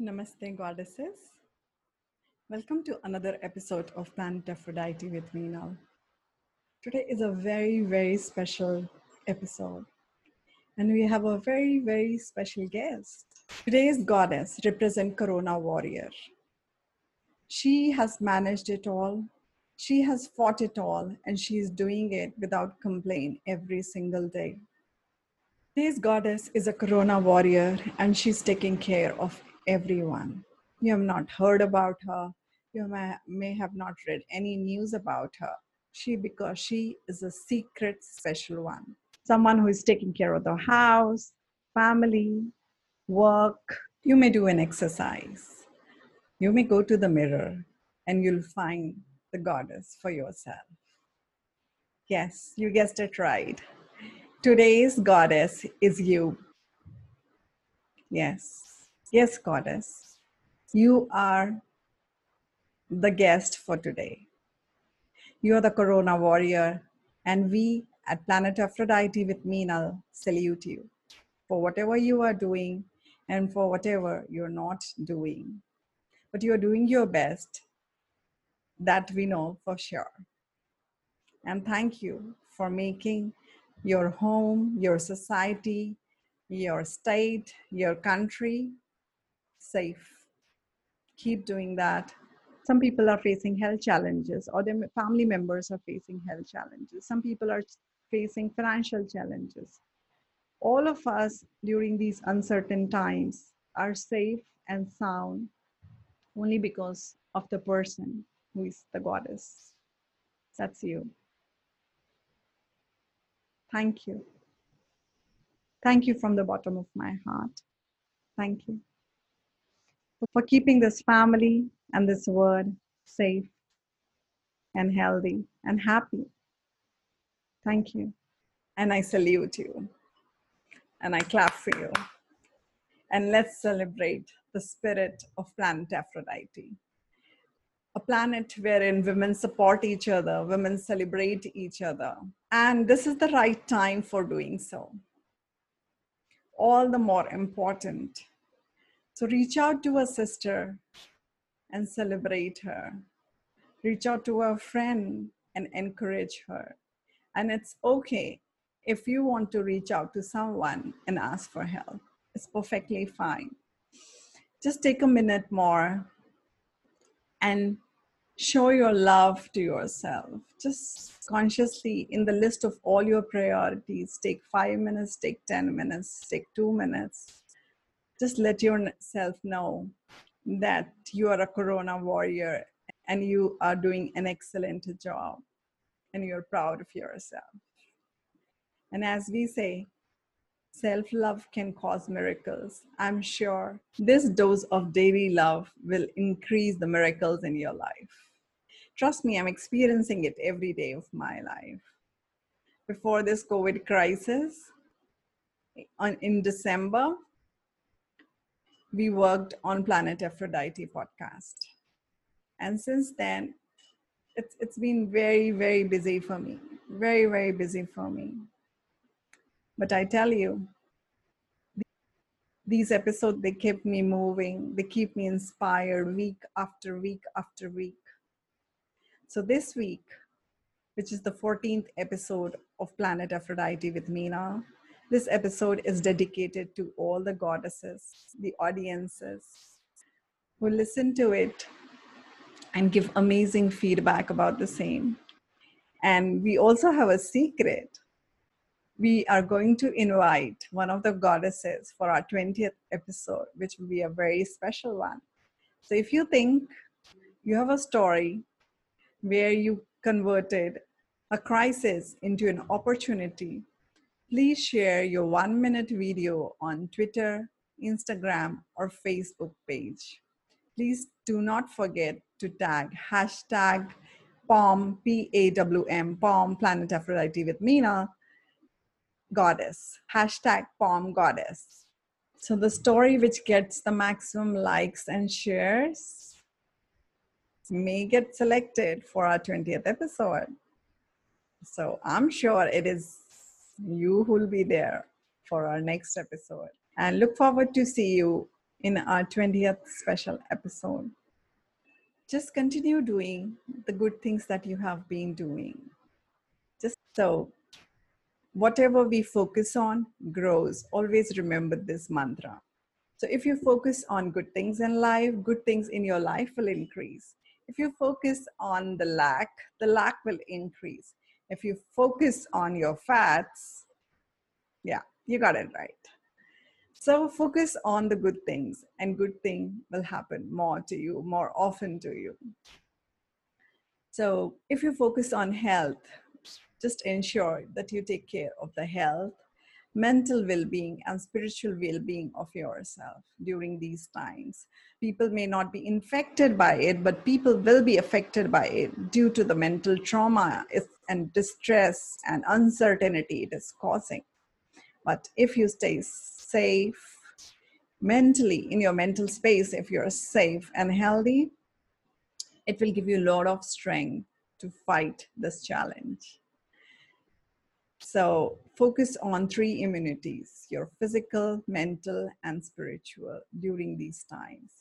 Namaste, goddesses. Welcome to another episode of Planet Aphrodite with Meenal. Today is a very, very special episode, and we have a very, very special guest. Today's goddess represents Corona Warrior. She has managed it all, she has fought it all, and she is doing it without complaint every single day. Today's goddess is a Corona warrior, and she's taking care of everyone. You have not heard about her. You may, may have not read any news about her. She, because she is a secret special one. Someone who is taking care of the house, family, work. You may do an exercise. You may go to the mirror and you'll find the goddess for yourself. Yes, you guessed it right. Today's goddess is you. Yes. Yes, goddess. You are the guest for today. You are the Corona warrior, and we at Planet Aphrodite with Meenal salute you for whatever you are doing and for whatever you're not doing. But you're doing your best. That we know for sure. And thank you for making your home, your society, your state, your country safe. Keep doing that. Some people are facing health challenges, or their family members are facing health challenges. Some people are facing financial challenges. All of us during these uncertain times are safe and sound only because of the person who is the goddess. That's you. Thank you. Thank you from the bottom of my heart. Thank you for keeping this family and this word safe and healthy and happy. Thank you. And I salute you. And I clap for you. And let's celebrate the spirit of planet Aphrodite. A planet wherein women support each other, women celebrate each other. And this is the right time for doing so. All the more important so reach out to a sister and celebrate her. Reach out to a friend and encourage her. And it's okay if you want to reach out to someone and ask for help. It's perfectly fine. Just take a minute more and show your love to yourself. Just consciously, in the list of all your priorities, take five minutes, take 10 minutes, take two minutes, just let yourself know that you are a corona warrior and you are doing an excellent job and you're proud of yourself. And as we say, self love can cause miracles. I'm sure this dose of daily love will increase the miracles in your life. Trust me, I'm experiencing it every day of my life. Before this COVID crisis, on, in December, we worked on Planet Aphrodite podcast. And since then, it's, it's been very, very busy for me. Very, very busy for me. But I tell you, these episodes, they keep me moving. They keep me inspired week after week after week. So this week, which is the 14th episode of Planet Aphrodite with Meena, this episode is dedicated to all the goddesses, the audiences who listen to it and give amazing feedback about the same. And we also have a secret. We are going to invite one of the goddesses for our 20th episode, which will be a very special one. So if you think you have a story where you converted a crisis into an opportunity Please share your one minute video on Twitter, Instagram, or Facebook page. Please do not forget to tag hashtag POM, P-A-W-M, POM, Planet Aphrodite with Meena, goddess, hashtag POM goddess. So the story which gets the maximum likes and shares may get selected for our 20th episode. So I'm sure it is you who will be there for our next episode and look forward to see you in our 20th special episode. Just continue doing the good things that you have been doing. Just so whatever we focus on grows. Always remember this mantra. So if you focus on good things in life, good things in your life will increase. If you focus on the lack, the lack will increase. If you focus on your fats, yeah, you got it right. So focus on the good things, and good thing will happen more to you, more often to you. So if you focus on health, just ensure that you take care of the health, mental well-being, and spiritual well-being of yourself during these times. People may not be infected by it, but people will be affected by it due to the mental trauma and distress and uncertainty it is causing. But if you stay safe mentally in your mental space, if you're safe and healthy, it will give you a lot of strength to fight this challenge. So focus on three immunities, your physical, mental, and spiritual during these times.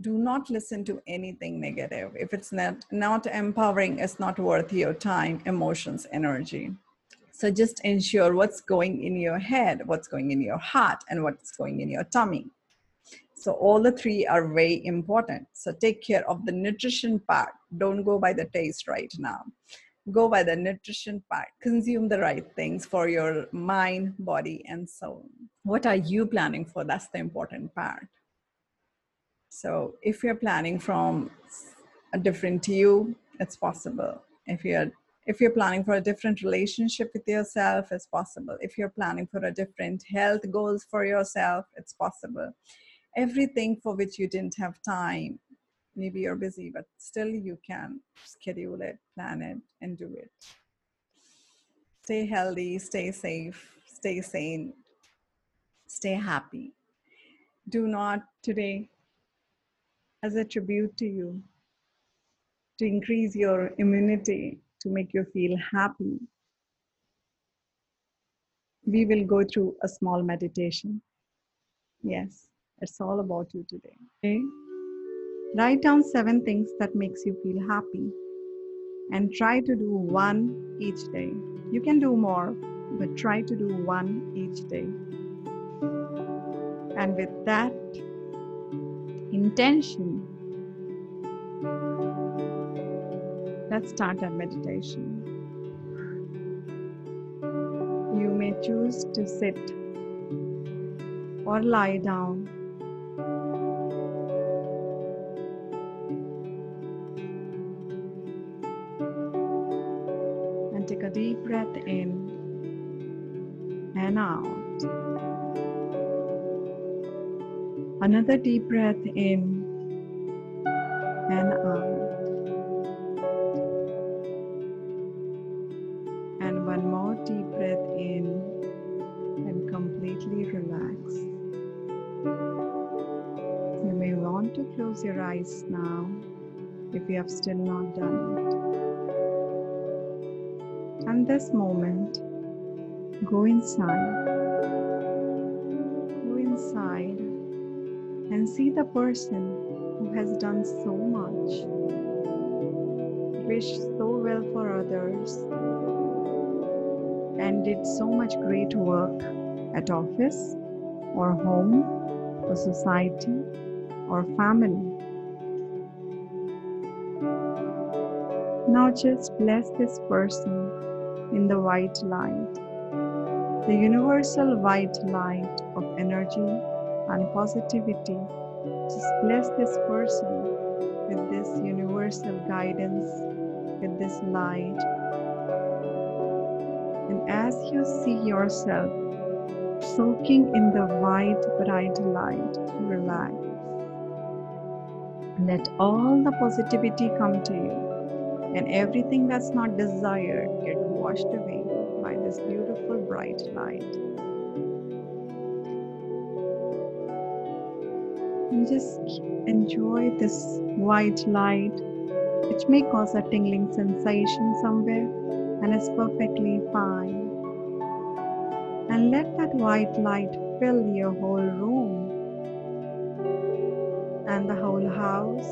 Do not listen to anything negative. If it's not, not empowering, it's not worth your time, emotions, energy. So just ensure what's going in your head, what's going in your heart, and what's going in your tummy. So all the three are very important. So take care of the nutrition part. Don't go by the taste right now. Go by the nutrition part. Consume the right things for your mind, body, and soul. What are you planning for? That's the important part. So if you're planning from a different you, it's possible. If you're if you're planning for a different relationship with yourself, it's possible. If you're planning for a different health goals for yourself, it's possible. Everything for which you didn't have time, maybe you're busy, but still you can schedule it, plan it, and do it. Stay healthy, stay safe, stay sane, stay happy. Do not today, as a tribute to you, to increase your immunity to make you feel happy, we will go through a small meditation. Yes, it's all about you today. Okay? Write down seven things that makes you feel happy and try to do one each day. You can do more, but try to do one each day. And with that intention, Let's start our meditation. You may choose to sit or lie down. Deep breath in and out. Another deep breath in and out. And one more deep breath in and completely relax. You may want to close your eyes now if you have still not done it. And this moment, go inside. Go inside and see the person who has done so much, wished so well for others, and did so much great work at office or home or society or family. Now just bless this person in the white light, the universal white light of energy and positivity. Just bless this person with this universal guidance, with this light. And as you see yourself soaking in the white, bright light, relax. Let all the positivity come to you, and everything that's not desired get washed away by this beautiful bright light. And just enjoy this white light, which may cause a tingling sensation somewhere, and is perfectly fine. And let that white light fill your whole room and the whole house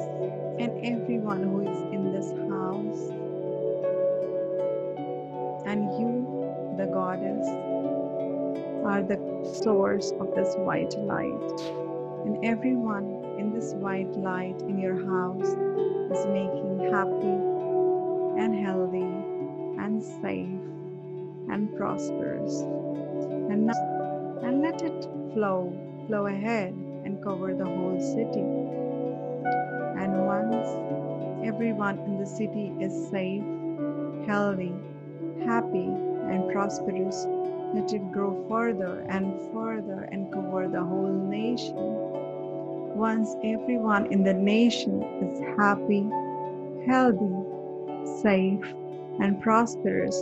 and everyone who is are the source of this white light. And everyone in this white light in your house is making happy and healthy and safe and prosperous. And, now, and let it flow, flow ahead and cover the whole city. And once everyone in the city is safe, healthy, happy, and prosperous, let it grow further and further and cover the whole nation. Once everyone in the nation is happy, healthy, safe, and prosperous,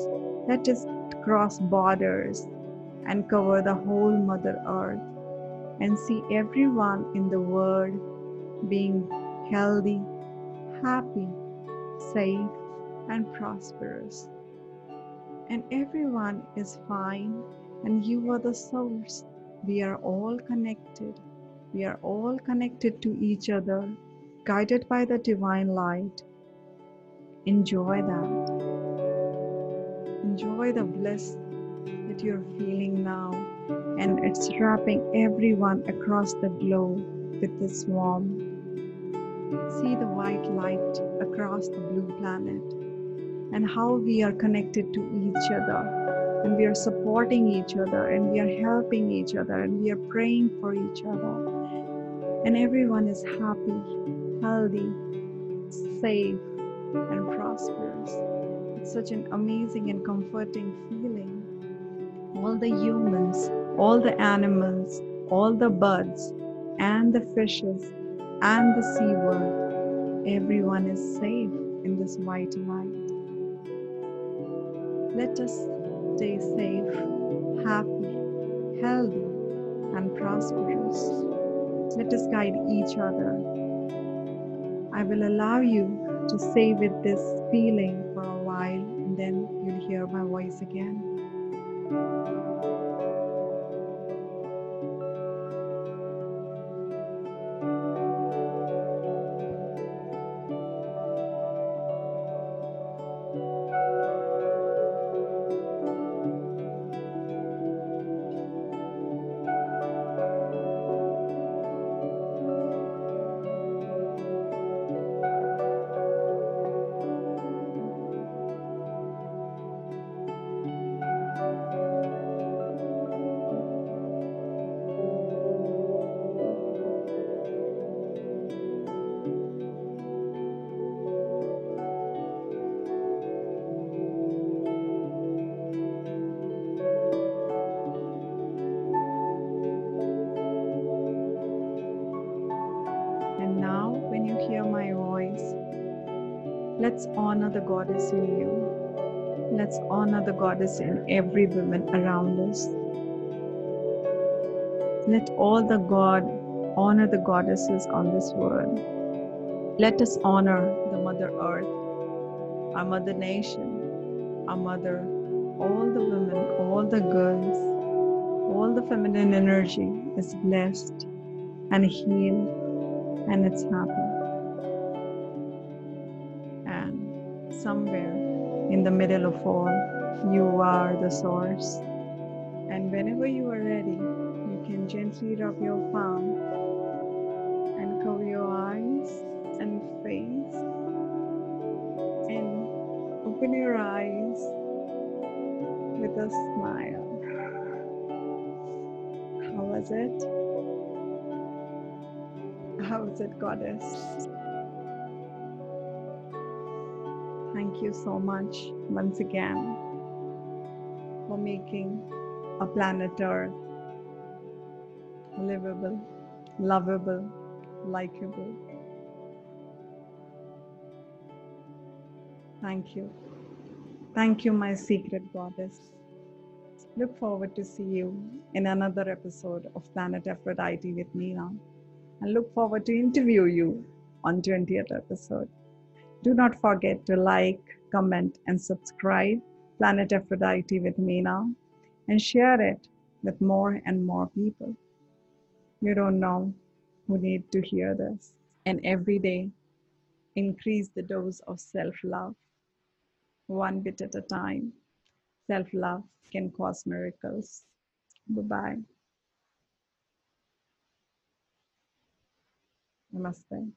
let us cross borders and cover the whole Mother Earth and see everyone in the world being healthy, happy, safe, and prosperous and everyone is fine, and you are the source. We are all connected. We are all connected to each other, guided by the divine light. Enjoy that. Enjoy the bliss that you're feeling now, and it's wrapping everyone across the globe with this warmth. See the white light across the blue planet and how we are connected to each other. And we are supporting each other and we are helping each other and we are praying for each other. And everyone is happy healthy safe and prosperous. It's such an amazing and comforting feeling. All the humans all the animals all the birds and the fishes and the sea world everyone is safe in this white light let us stay safe, happy, healthy, and prosperous. Let us guide each other. I will allow you to stay with this feeling for a while and then you'll hear my voice again. Let's honor the goddess in you. Let's honor the goddess in every woman around us. Let all the God honor the goddesses on this world. Let us honor the Mother Earth, our Mother Nation, our Mother, all the women, all the girls, all the feminine energy is blessed and healed and it's happy. Somewhere in the middle of all, you are the source. And whenever you are ready, you can gently rub your palm and cover your eyes and face and open your eyes with a smile. How was it? How was it, Goddess? Thank you so much once again for making a planet Earth livable, lovable, likable. Thank you. Thank you, my secret goddess. Look forward to see you in another episode of Planet Aphrodite with Meena and look forward to interview you on 20th episode. Do not forget to like, comment, and subscribe Planet Aphrodite with Meena and share it with more and more people. You don't know who need to hear this. And every day, increase the dose of self love, one bit at a time. Self love can cause miracles. Bye bye. Namaste.